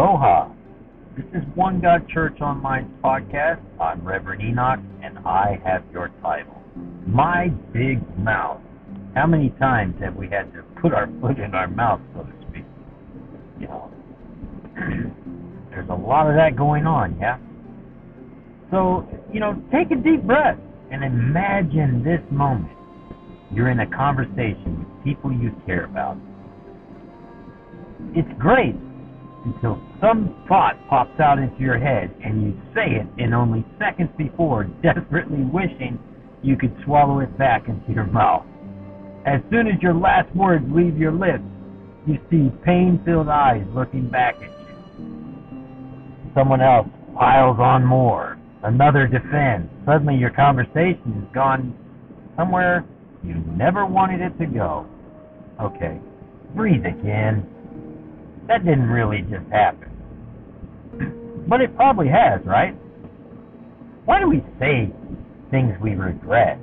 Aloha. This is One God Church Online podcast. I'm Reverend Enoch, and I have your title. My Big Mouth. How many times have we had to put our foot in our mouth, so to speak? You know, there's a lot of that going on, yeah? So, you know, take a deep breath and imagine this moment. You're in a conversation with people you care about. It's great until some thought pops out into your head and you say it in only seconds before, desperately wishing you could swallow it back into your mouth. As soon as your last words leave your lips, you see pain filled eyes looking back at you. Someone else piles on more. Another defends. Suddenly your conversation has gone somewhere you never wanted it to go. Okay, breathe again. That didn't really just happen. But it probably has, right? Why do we say things we regret?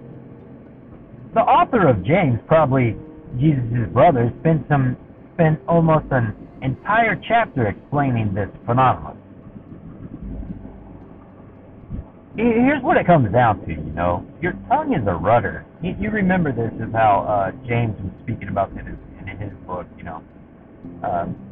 The author of James, probably Jesus' brother, spent some spent almost an entire chapter explaining this phenomenon. Here's what it comes down to, you know. Your tongue is a rudder. You, remember this is how uh, James was speaking about in in his book, you know. Um,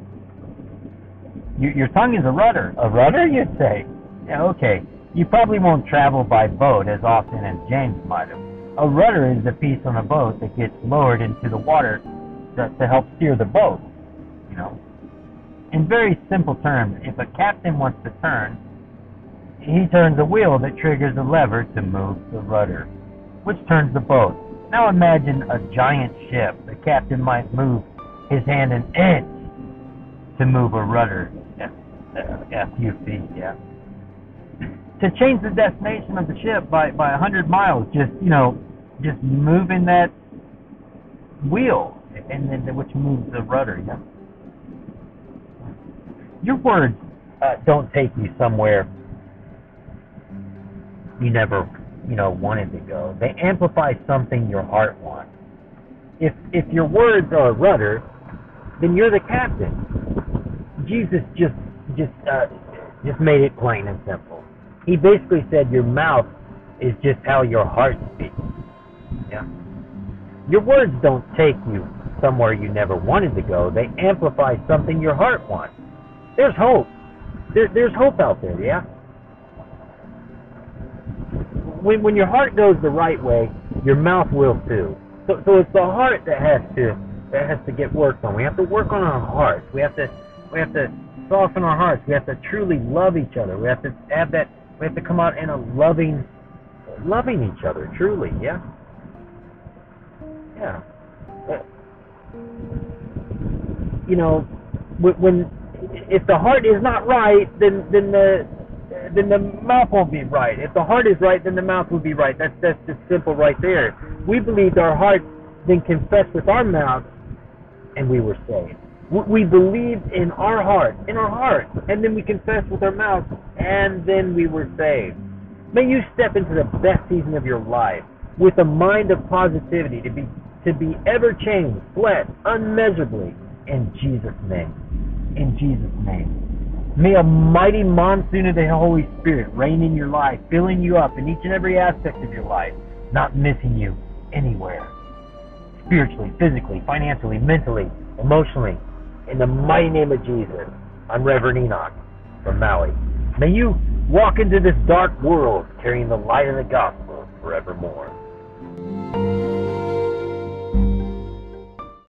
your, tongue is a rudder. A rudder, you'd say? Yeah, okay. You probably won't travel by boat as often as James might have. A rudder is the piece on a boat that gets lowered into the water to, to help steer the boat, you know. In very simple terms, if a captain wants to turn, he turns a wheel that triggers a lever to move the rudder, which turns the boat. Now imagine a giant ship. The captain might move his hand an inch to move a rudder a few feet, yeah. To change the destination of the ship by by a hundred miles, just you know, just moving that wheel, and then which moves the rudder, yeah. Your words uh, don't take you somewhere you never, you know, wanted to go. They amplify something your heart wants. If if your words are a rudder, then you're the captain. Jesus just just uh, just made it plain and simple. He basically said your mouth is just how your heart speaks. Yeah. Your words don't take you somewhere you never wanted to go. They amplify something your heart wants. There's hope. There, there's hope out there. Yeah when when your heart goes the right way, your mouth will too. So so it's the heart that has to that has to get worked on. We have to work on our hearts. We have to we have to soften our hearts. We have to truly love each other. We have to have that. We have to come out in a loving, loving each other. Truly, yeah, yeah. You know, when if the heart is not right, then then the then the mouth won't be right. If the heart is right, then the mouth will be right. That's that's just simple right there. We believed our heart, then confessed with our mouth, and we were saved. We believed in our heart, in our heart, and then we confessed with our mouth, and then we were saved. May you step into the best season of your life with a mind of positivity to be to be ever changed, blessed, unmeasurably, in Jesus' name. In Jesus' name. May a mighty monsoon of the Holy Spirit rain in your life, filling you up in each and every aspect of your life, not missing you anywhere. Spiritually, physically, financially, mentally, emotionally. In the mighty name of Jesus, I'm Reverend Enoch from Maui. May you walk into this dark world carrying the light of the gospel forevermore.